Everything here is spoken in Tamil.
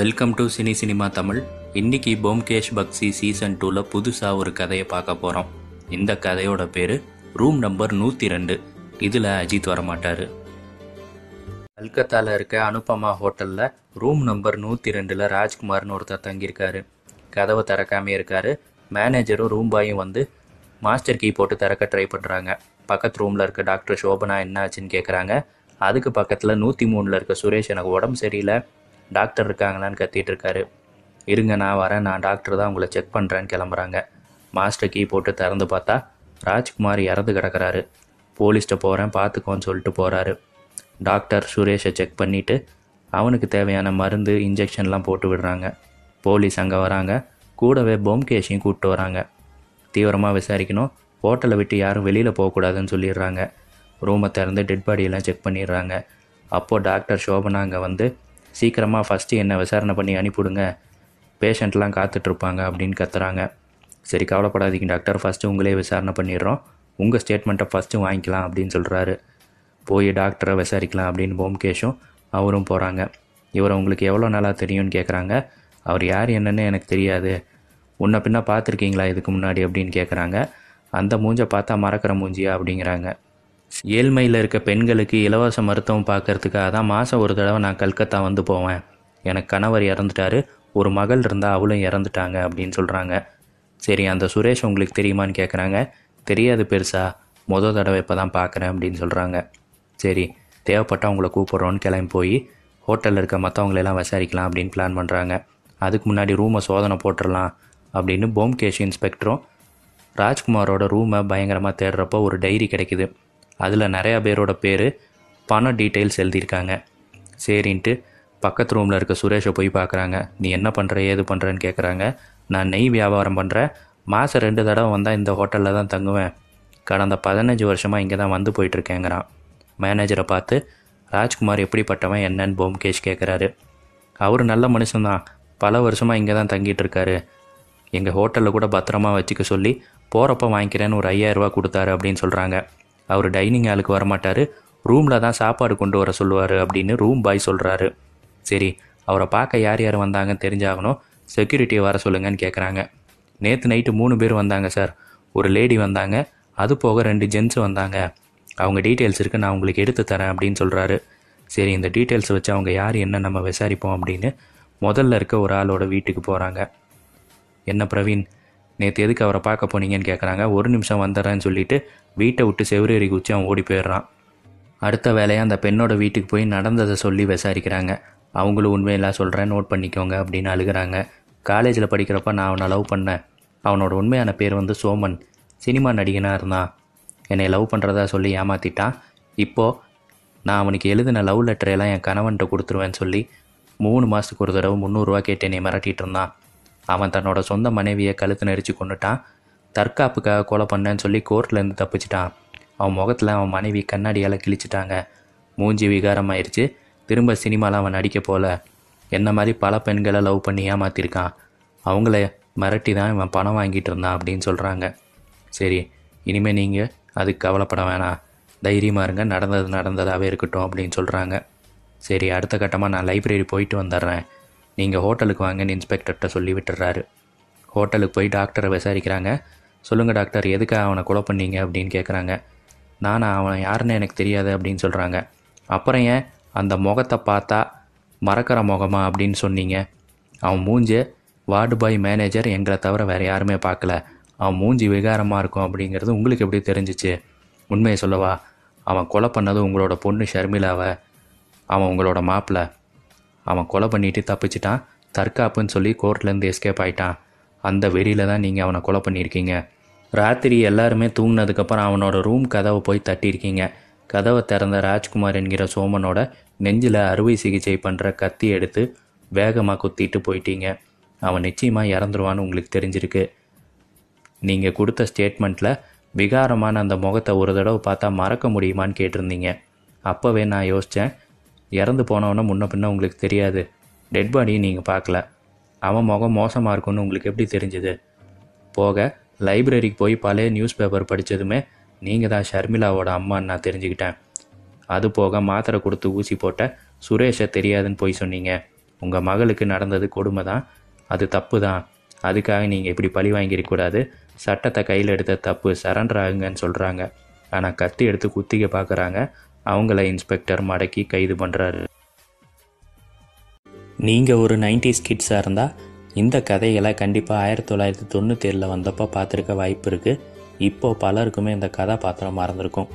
Welcome to cine cinema Tamil இன்னைக்கு போம்கேஷ் பக்சி சீசன் டூவில் புதுசாக ஒரு கதையை பார்க்க போகிறோம் இந்த கதையோட பேர் ரூம் நம்பர் நூற்றி ரெண்டு இதில் அஜித் வரமாட்டார். கல்கத்தாவில் இருக்க அனுபமா ஹோட்டலில் ரூம் நம்பர் நூற்றி ரெண்டில் ராஜ்குமார்னு ஒருத்தர் தங்கியிருக்காரு. கதவை திறக்காமே இருக்காரு. மேனேஜரும் ரூம்பாயும் வந்து மாஸ்டர் கீ போட்டு திறக்க ட்ரை பண்ணுறாங்க பக்கத்து ரூமில் இருக்க டாக்டர் சோபனா என்ன ஆச்சுன்னு கேட்குறாங்க அதுக்கு பக்கத்தில் நூற்றி மூணில் இருக்க சுரேஷ் எனக்கு உடம்பு சரியில்லை. டாக்டர் இருக்காங்களான்னு கத்திட்டு இருக்காரு. இருங்க நான் வரேன் நான் டாக்டர் தான் உங்களை செக் பண்ணுறேன்னு கிளம்புறாங்க. மாஸ்டர் கீ போட்டு திறந்து பார்த்தா ராஜ்குமார் இறந்து கிடக்குறாரு. போலீஸ்கிட்ட போகிறேன் பார்த்துக்கோன்னு சொல்லிட்டு போகிறாரு டாக்டர் சுரேஷை செக் பண்ணிவிட்டு அவனுக்கு தேவையான மருந்து இன்ஜெக்ஷன்லாம் போட்டு விடுறாங்க. போலீஸ் அங்கே வராங்க. கூடவே பொம்கேஷையும் கூப்பிட்டு வராங்க. தீவிரமாக விசாரிக்கணும். ஹோட்டலை விட்டு யாரும் வெளியில் போகக்கூடாதுன்னு சொல்லிடுறாங்க. ரூமை திறந்து டெட் பாடியெல்லாம் செக் பண்ணிடுறாங்க. அப்போது டாக்டர் சோபனா அங்கே வந்து சீக்கிரமாக ஃபஸ்ட்டு என்னை விசாரணை பண்ணி அனுப்பிவிடுங்க. பேஷண்ட்லாம் காத்துட்ருப்பாங்க அப்படின்னு கத்துறாங்க. சரி கவலைப்படாதீங்க டாக்டர் ஃபஸ்ட்டு உங்களே விசாரணை பண்ணிடுறோம். உங்கள் ஸ்டேட்மெண்ட்டை ஃபஸ்ட்டு வாங்கிக்கலாம் அப்படின்னு சொல்கிறாரு போய் டாக்டரை விசாரிக்கலாம் அப்படின்னு போம்கேஷும் அவரும் போகிறாங்க இவரை உங்களுக்கு எவ்வளோ நாளாக தெரியும்னு கேட்குறாங்க அவர் யார் என்னன்னு எனக்கு தெரியாது. உன்னை பின்ன பார்த்துருக்கீங்களா இதுக்கு முன்னாடி அப்படின்னு கேட்குறாங்க அந்த மூஞ்சை பார்த்தா மறக்கிற மூஞ்சியா அப்படிங்கிறாங்க. ஏழ்மையில் இருக்க பெண்களுக்கு இலவச மருத்துவம் பார்க்கறதுக்காக தான் மாதம் ஒரு தடவை நான் கல்கத்தா வந்து போவேன். எனக்கு கணவர் இறந்துட்டாரு. ஒரு மகள் இருந்தால் அவளும் இறந்துட்டாங்க அப்படின்னு சொல்கிறாங்க சரி அந்த சுரேஷ் உங்களுக்கு தெரியுமான்னு கேட்குறாங்க தெரியாது பெருசா. மொதல் தடவை இப்போ தான் பார்க்குறேன் அப்படின்னு சொல்கிறாங்க சரி தேவைப்பட்டால் உங்களை கூப்பிட்றோன்னு கிளம்பி போய் ஹோட்டலில் இருக்க மற்றவங்களெல்லாம் விசாரிக்கலாம் அப்படின்னு பிளான் பண்ணுறாங்க அதுக்கு முன்னாடி ரூமை சோதனை போட்டுடலாம் அப்படின்னு போம்கேஷ் இன்ஸ்பெக்டரும் ராஜ்குமாரோட ரூமை பயங்கரமாக தேடுறப்போ ஒரு டைரி கிடைக்குது. அதில் நிறையா பேரோட பேர் பண டீட்டெயில்ஸ் எழுதியிருக்காங்க. சரின்ட்டு பக்கத்து ரூமில் இருக்க சுரேஷை போய் பார்க்குறாங்க. நீ என்ன பண்ணுற ஏது பண்ணுறேன்னு கேட்குறாங்க நான் நெய் வியாபாரம் பண்ணுறேன் மாதம் ரெண்டு தடவை வந்தால் இந்த ஹோட்டலில் தான் தங்குவேன். கடந்த பதினஞ்சு வருஷமாக இங்கே தான் வந்து போயிட்டுருக்கேங்கிறான். மேனேஜரை பார்த்து ராஜ்குமார் எப்படிப்பட்டவன்? என்னன்னு போம்கேஷ் கேட்குறாரு அவர் நல்ல மனுஷன்தான். பல வருஷமாக இங்கே தான் தங்கிட்டு இருக்காரு எங்கள் ஹோட்டலில் கூட பத்திரமா வச்சுக்க சொல்லி போகிறப்ப வாங்கிக்கிறேன்னு ஒரு ஐயாயிரரூவா கொடுத்தாரு அப்படின்னு சொல்கிறாங்க அவர் டைனிங் ஹாலுக்கு வரமாட்டார். ரூமில் தான் சாப்பாடு கொண்டு வர சொல்லுவார் அப்படின்னு ரூம் பாய் சொல்கிறாரு சரி அவரை பார்க்க யார் யார் வந்தாங்கன்னு தெரிஞ்சாகணும். செக்யூரிட்டியை வர சொல்லுங்கன்னு கேட்குறாங்க நேற்று நைட்டு மூணு பேர் வந்தாங்க சார் ஒரு லேடி வந்தாங்க. அது போக ரெண்டு ஜென்ஸ் வந்தாங்க. அவங்க டீட்டெயில்ஸ் இருக்குது நான் உங்களுக்கு எடுத்து தரேன் அப்படின்னு சொல்கிறாரு சரி இந்த டீட்டெயில்ஸ் வச்சு அவங்க யார் என்ன நம்ம விசாரிப்போம் அப்படின்னு முதல்ல இருக்க ஒரு ஆளோட வீட்டுக்கு போகிறாங்க என்ன பிரவீன்? நேற்று எதுக்கு அவரை பார்க்க போனீங்கன்னு கேட்குறாங்க ஒரு நிமிஷம் வந்துடுறேன்னு சொல்லிட்டு வீட்டை விட்டு செவ்வரேறி குச்சி அவன் ஓடி போயிடுறான். அடுத்த வேலையாக அந்த பெண்ணோட வீட்டுக்கு போய் நடந்ததை சொல்லி விசாரிக்கிறாங்க. அவங்களும் உண்மையெல்லாம் சொல்கிறேன் நோட் பண்ணிக்கோங்க அப்படின்னு அழுகிறாங்க. காலேஜில் படிக்கிறப்ப நான் அவனை லவ் பண்ணேன். அவனோட உண்மையான பேர் வந்து சோமன். சினிமா நடிகனாக இருந்தான். என்னை லவ் பண்ணுறதா சொல்லி ஏமாற்றிட்டான் இப்போது நான் அவனுக்கு எழுதின லவ் லெட்டரையெல்லாம் என் கணவன்கிட்ட கொடுத்துருவேன்னு சொல்லி மூணு மாதத்துக்கு ஒரு தடவை முந்நூறுரூவா கேட்டு என்னை மிரட்டிகிட்டு இருந்தான். அவன் தன்னோட சொந்த மனைவியை கழுத்து நெரிச்சு கொண்டுட்டான் தற்காப்புக்காக கொலை பண்ணேன்னு சொல்லி கோர்ட்லேருந்து தப்பிச்சிட்டான். அவன் முகத்தில் அவன் மனைவி கண்ணாடியால் கிழிச்சிட்டாங்க. மூஞ்சி விகாரமாயிருச்சு. திரும்ப சினிமாவில் அவன் நடிக்க போல. என்ன மாதிரி பல பெண்களை லவ் பண்ணி ஏமாத்திருக்கான். அவங்கள மிரட்டி தான் இவன் பணம் வாங்கிட்டு இருந்தான் அப்படின்னு சொல்கிறாங்க சரி இனிமேல் நீங்கள் அதுக்கு கவலைப்பட வேணாம். தைரியமாக இருங்க. நடந்தது நடந்ததாகவே இருக்கட்டும் அப்படின்னு சொல்கிறாங்க சரி அடுத்த கட்டமாக நான் லைப்ரரி போயிட்டு வந்துடுறேன். நீங்கள் ஹோட்டலுக்கு வாங்கன்னு இன்ஸ்பெக்டர்கிட்ட சொல்லி விட்டுறாரு ஹோட்டலுக்கு போய் டாக்டரை விசாரிக்கிறாங்க. சொல்லுங்கள் டாக்டர் எதுக்காக அவனை கொலை பண்ணீங்க அப்படின்னு கேட்குறாங்க நானா அவன் யாருன்னு எனக்கு தெரியாது அப்படின்னு சொல்கிறாங்க அப்புறம் ஏன் அந்த முகத்தை பார்த்தா மறக்கிற முகமா அப்படின்னு சொன்னீங்க? அவன் மூஞ்சு வார்டு பாய் மேனேஜர் எங்களை தவிர வேறு யாருமே பார்க்கல. அவன் மூஞ்சி விகாரமாக இருக்கும் அப்படிங்கிறது உங்களுக்கு எப்படி தெரிஞ்சிச்சு? உண்மையை சொல்லவா? அவன் கொலை பண்ணது உங்களோட பொண்ணு ஷர்மிளாவை? அவன் உங்களோட மாப்பிள்ளை அவன் கொலை பண்ணிட்டு தப்பிச்சிட்டான். தற்காப்புன்னு சொல்லி கோர்ட்லேருந்து எஸ்கேப் ஆயிட்டான். அந்த வெறியில் தான் நீங்கள் அவனை கொலை பண்ணியிருக்கீங்க. ராத்திரி எல்லாருமே தூங்கினதுக்கப்புறம் அவனோட ரூம் கதவை போய் தட்டியிருக்கீங்க. கதவை திறந்த ராஜ்குமார் என்கிற சோமனோட நெஞ்சில் அறுவை சிகிச்சை பண்ணுற கத்தி எடுத்து வேகமாக குத்திட்டு போயிட்டீங்க. அவன் நிச்சயமாக இறந்துருவான்னு உங்களுக்கு தெரிஞ்சிருக்கு. நீங்கள் கொடுத்த ஸ்டேட்மெண்ட்டில் விகாரமான அந்த முகத்தை ஒரு தடவை பார்த்தா மறக்க முடியுமான்னு கேட்டிருந்தீங்க. அப்போவே நான் யோசித்தேன் இறந்து போனவன முன்ன பின்ன உங்களுக்கு தெரியாது. டெட் பாடியை நீங்கள் பார்க்கல. அவன் முகம் மோசமாக இருக்கும்னு உங்களுக்கு எப்படி தெரிஞ்சுது? போக லைப்ரரிக்கு போய் பழைய நியூஸ் பேப்பர் படித்ததுமே நீங்கள் தான் ஷர்மிளாவோட அம்மான்னு நான் தெரிஞ்சுக்கிட்டேன். அது போக மாத்திரை கொடுத்து ஊசி போட்ட சுரேஷை தெரியாதுன்னு போய் சொன்னீங்க. உங்கள் மகளுக்கு நடந்தது கொடுமை தான். அது தப்பு தான். அதுக்காக நீங்கள் இப்படி பழி வாங்கிடக்கூடாது சட்டத்தை கையில் எடுத்த தப்பு. சரண்டர் ஆகுங்கன்னு சொல்கிறாங்க ஆனால் கத்தி எடுத்து குத்திக்க பார்க்குறாங்க அவங்கள இன்ஸ்பெக்டர் மடக்கி கைது பண்ணுறாரு நீங்கள் ஒரு நைன்டிஸ் கிட்ஸாக இருந்தால் இந்த கதைகளை கண்டிப்பாக ஆயிரத்தி தொள்ளாயிரத்தி தொண்ணூத்தேழில் வந்தப்போ பார்த்துருக்க வாய்ப்பு இருக்குது இப்போது பலருக்குமே இந்த கதாபாத்திரம் மறந்துருக்கும்.